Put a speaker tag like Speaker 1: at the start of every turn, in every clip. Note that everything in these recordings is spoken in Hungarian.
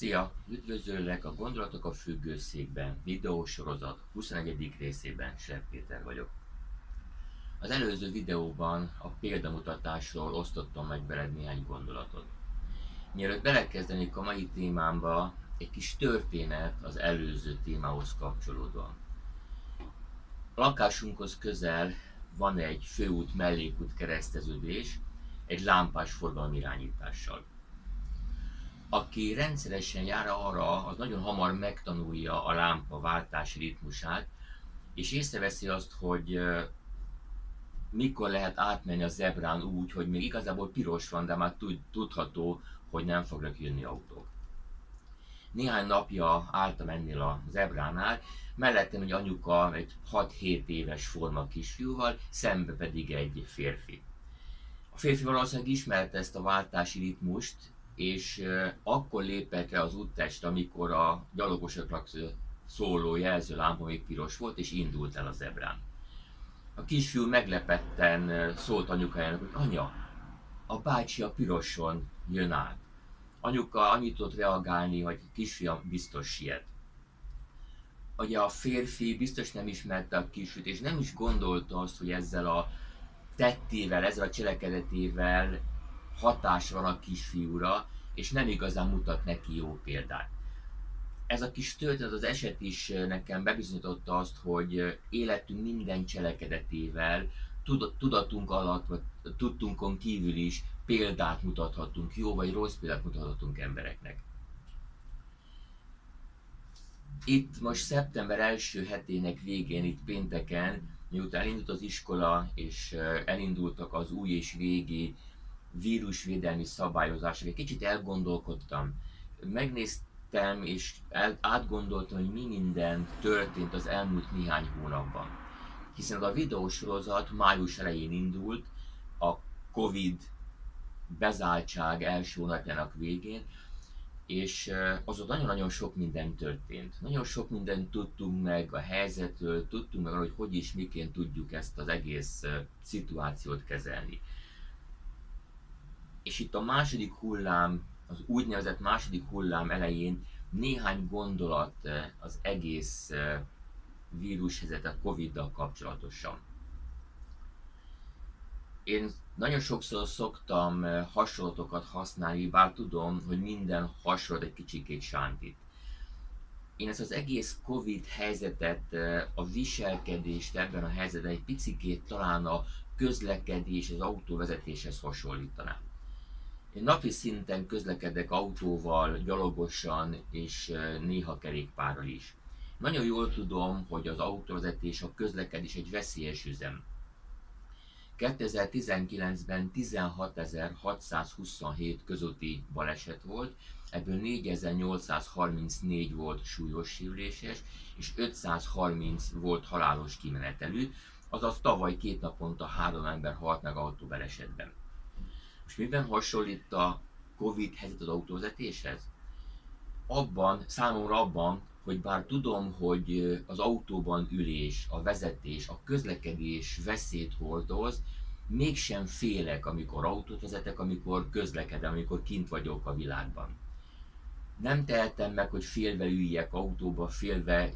Speaker 1: Szia! Üdvözöllek a Gondolatok a függőszékben videósorozat 21. részében Sepp Péter vagyok. Az előző videóban a példamutatásról osztottam meg veled néhány gondolatot. Mielőtt belekezdenék a mai témámba, egy kis történet az előző témához kapcsolódóan. A lakásunkhoz közel van egy főút mellékút kereszteződés, egy lámpás forgalmi irányítással aki rendszeresen jár arra, az nagyon hamar megtanulja a lámpa váltási ritmusát, és észreveszi azt, hogy mikor lehet átmenni a zebrán úgy, hogy még igazából piros van, de már tudható, hogy nem fognak jönni autók. Néhány napja álltam ennél a zebránál, mellettem egy anyuka egy 6-7 éves forma kisfiúval, szembe pedig egy férfi. A férfi valószínűleg ismerte ezt a váltási ritmust, és akkor lépett le az úttest, amikor a gyalogosoknak szóló jelzőlámpa még piros volt, és indult el a zebrán. A kisfiú meglepetten szólt anyukájának, hogy anya, a bácsi a piroson jön át. Anyuka annyit tudott reagálni, hogy kisfiam biztos siet. Ugye a férfi biztos nem ismerte a kisfiút, és nem is gondolta azt, hogy ezzel a tettével, ezzel a cselekedetével hatás van a kisfiúra, és nem igazán mutat neki jó példát. Ez a kis történet az eset is nekem bebizonyította azt, hogy életünk minden cselekedetével, tudatunk alatt, vagy tudtunkon kívül is példát mutathatunk, jó vagy rossz példát mutathatunk embereknek. Itt most szeptember első hetének végén, itt pénteken, miután elindult az iskola, és elindultak az új és régi vírusvédelmi szabályozások. Egy kicsit elgondolkodtam, megnéztem és átgondoltam, hogy mi minden történt az elmúlt néhány hónapban. Hiszen a videósorozat május elején indult, a Covid bezáltság első hónapjának végén, és azóta nagyon-nagyon sok minden történt. Nagyon sok mindent tudtunk meg a helyzetről, tudtunk meg hogy hogy is, miként tudjuk ezt az egész szituációt kezelni. És itt a második hullám, az úgynevezett második hullám elején néhány gondolat eh, az egész eh, vírushelyzet, a Covid-dal kapcsolatosan. Én nagyon sokszor szoktam eh, hasonlatokat használni, bár tudom, hogy minden hasonlat egy kicsikét sántít. Én ezt az egész Covid helyzetet, a viselkedést ebben a helyzetben egy picikét talán a közlekedés, az autóvezetéshez hasonlítanám. Én napi szinten közlekedek autóval, gyalogosan és néha kerékpárral is. Nagyon jól tudom, hogy az autóvezetés, a közlekedés egy veszélyes üzem. 2019-ben 16.627 közúti baleset volt, ebből 4.834 volt súlyos sérüléses, és 530 volt halálos kimenetelű, azaz tavaly két naponta három ember halt meg autóbalesetben. És miben hasonlít a Covid helyzet az autóvezetéshez? Abban, számomra abban, hogy bár tudom, hogy az autóban ülés, a vezetés, a közlekedés veszélyt hordoz, mégsem félek, amikor autót vezetek, amikor közlekedem, amikor kint vagyok a világban. Nem tehetem meg, hogy félve üljek autóba, félve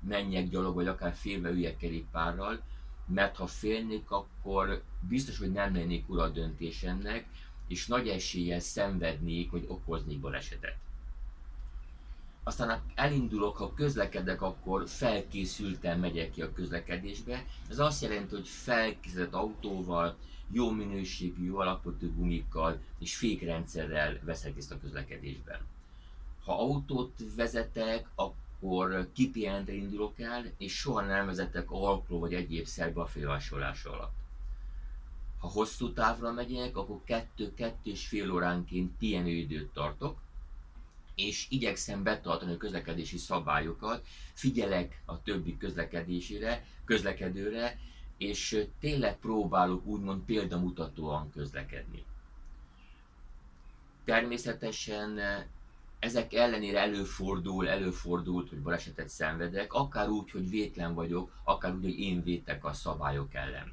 Speaker 1: menjek gyalog, vagy akár félve üljek kerékpárral, mert ha félnék, akkor biztos, hogy nem lennék ura a döntésemnek, és nagy eséllyel szenvednék, hogy okoznék balesetet. Aztán elindulok, ha közlekedek, akkor felkészülten megyek ki a közlekedésbe. Ez azt jelenti, hogy felkészített autóval, jó minőségű, jó alapotú gumikkal és fékrendszerrel veszek részt a közlekedésben. Ha autót vezetek, akkor akkor kipihenten indulok el, és soha nem vezetek alkohol vagy egyéb szerbe a félvásárlás alatt. Ha hosszú távra megyek, akkor kettő-kettő és fél óránként pihenőidőt tartok, és igyekszem betartani a közlekedési szabályokat, figyelek a többi közlekedésére, közlekedőre, és tényleg próbálok úgymond példamutatóan közlekedni. Természetesen ezek ellenére előfordul, előfordult, hogy balesetet szenvedek, akár úgy, hogy vétlen vagyok, akár úgy, hogy én vétek a szabályok ellen.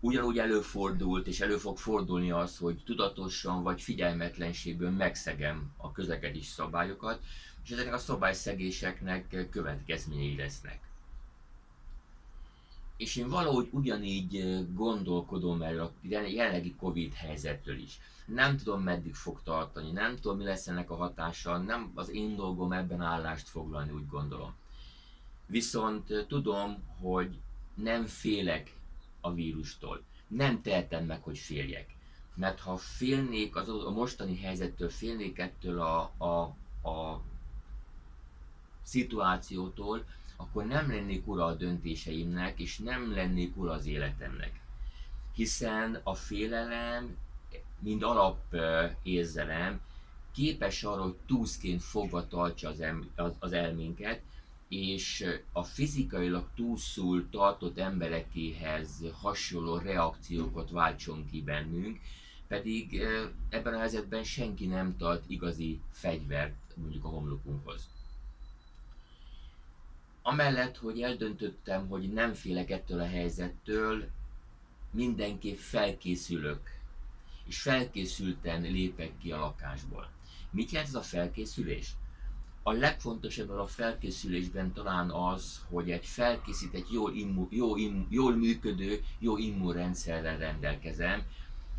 Speaker 1: Ugyanúgy előfordult, és elő fog fordulni az, hogy tudatosan vagy figyelmetlenségből megszegem a közlekedés szabályokat, és ezeknek a szabályszegéseknek következményei lesznek. És én valahogy ugyanígy gondolkodom erről a jelenlegi Covid helyzetről is. Nem tudom, meddig fog tartani, nem tudom, mi lesz ennek a hatása, nem az én dolgom ebben állást foglalni, úgy gondolom. Viszont tudom, hogy nem félek a vírustól. Nem tehetem meg, hogy féljek. Mert ha félnék az, a mostani helyzettől, félnék ettől a, a, a szituációtól, akkor nem lennék ura a döntéseimnek, és nem lennék ura az életemnek. Hiszen a félelem, mind alap érzelem, képes arra, hogy túszként fogva tartsa az, el, az, az elménket, és a fizikailag túlszul tartott emberekéhez hasonló reakciókat váltson ki bennünk, pedig ebben a helyzetben senki nem tart igazi fegyvert mondjuk a homlokunkhoz. Amellett, hogy eldöntöttem, hogy nem félek ettől a helyzettől, mindenképp felkészülök, és felkészülten lépek ki a lakásból. Mit jelent ez a felkészülés? A legfontosabb a felkészülésben talán az, hogy egy felkészít, egy jól, immu, jó, immu, jól működő, jó immunrendszerrel rendelkezem,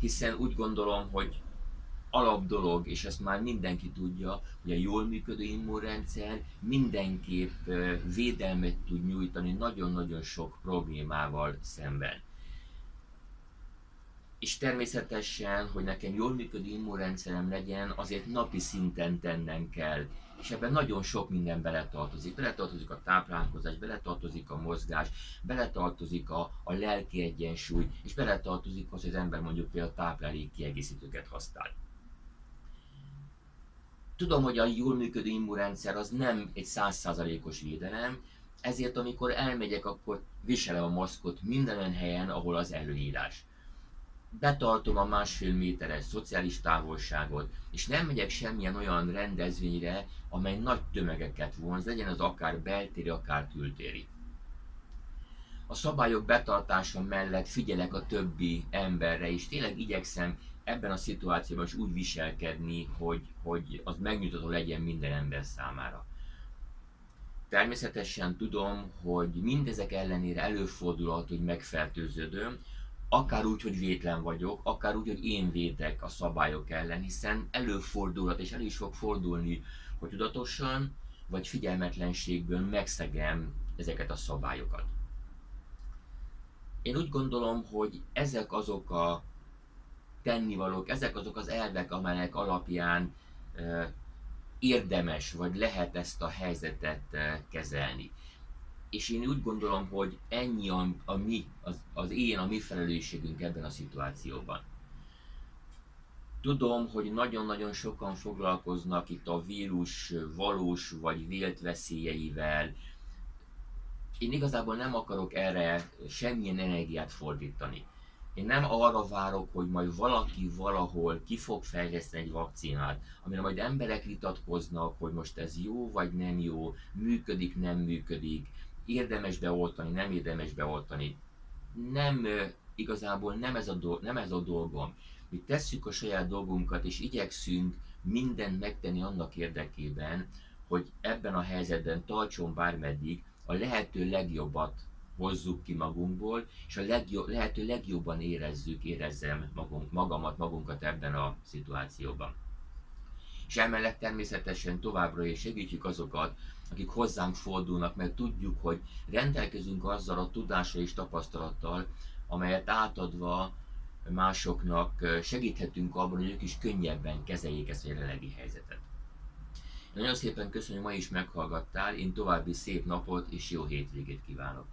Speaker 1: hiszen úgy gondolom, hogy alap dolog, és ezt már mindenki tudja, hogy a jól működő immunrendszer mindenképp védelmet tud nyújtani nagyon-nagyon sok problémával szemben. És természetesen, hogy nekem jól működő immunrendszerem legyen, azért napi szinten tennem kell és ebben nagyon sok minden beletartozik. Beletartozik a táplálkozás, beletartozik a mozgás, beletartozik a, a lelki egyensúly, és beletartozik az, hogy az ember mondjuk például táplálék kiegészítőket használ. Tudom, hogy a jól működő immunrendszer az nem egy százszázalékos védelem, ezért amikor elmegyek, akkor viselem a maszkot minden olyan helyen, ahol az előírás betartom a másfél méteres szociális távolságot, és nem megyek semmilyen olyan rendezvényre, amely nagy tömegeket vonz, legyen az akár beltéri, akár kültéri. A szabályok betartása mellett figyelek a többi emberre, és tényleg igyekszem ebben a szituációban is úgy viselkedni, hogy, hogy az megnyugtató legyen minden ember számára. Természetesen tudom, hogy mindezek ellenére előfordulhat, hogy megfertőződöm, akár úgy, hogy vétlen vagyok, akár úgy, hogy én védek a szabályok ellen, hiszen előfordulhat, és elő is fog fordulni, hogy tudatosan vagy figyelmetlenségből megszegem ezeket a szabályokat. Én úgy gondolom, hogy ezek azok a tennivalók, ezek azok az elvek, amelyek alapján érdemes, vagy lehet ezt a helyzetet kezelni és én úgy gondolom, hogy ennyi a, a mi, az, az én, a mi felelősségünk ebben a szituációban. Tudom, hogy nagyon-nagyon sokan foglalkoznak itt a vírus valós vagy vélt veszélyeivel. Én igazából nem akarok erre semmilyen energiát fordítani. Én nem arra várok, hogy majd valaki valahol ki fog fejleszteni egy vakcinát, amire majd emberek vitatkoznak, hogy most ez jó vagy nem jó, működik, nem működik érdemes beoltani, nem érdemes beoltani. Nem, igazából nem ez, a do, nem ez a dolgom. Mi tesszük a saját dolgunkat, és igyekszünk mindent megtenni annak érdekében, hogy ebben a helyzetben tartson bármeddig a lehető legjobbat hozzuk ki magunkból, és a legjobb, lehető legjobban érezzük, érezzem magunk, magamat, magunkat ebben a szituációban. És emellett természetesen továbbra is segítjük azokat, akik hozzánk fordulnak, mert tudjuk, hogy rendelkezünk azzal a tudással és tapasztalattal, amelyet átadva másoknak segíthetünk abban, hogy ők is könnyebben kezeljék ezt a jelenlegi helyzetet. Nagyon szépen köszönöm, hogy ma is meghallgattál, én további szép napot és jó hétvégét kívánok!